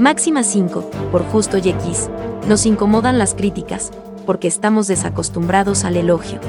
Máxima 5. Por justo y X. Nos incomodan las críticas, porque estamos desacostumbrados al elogio.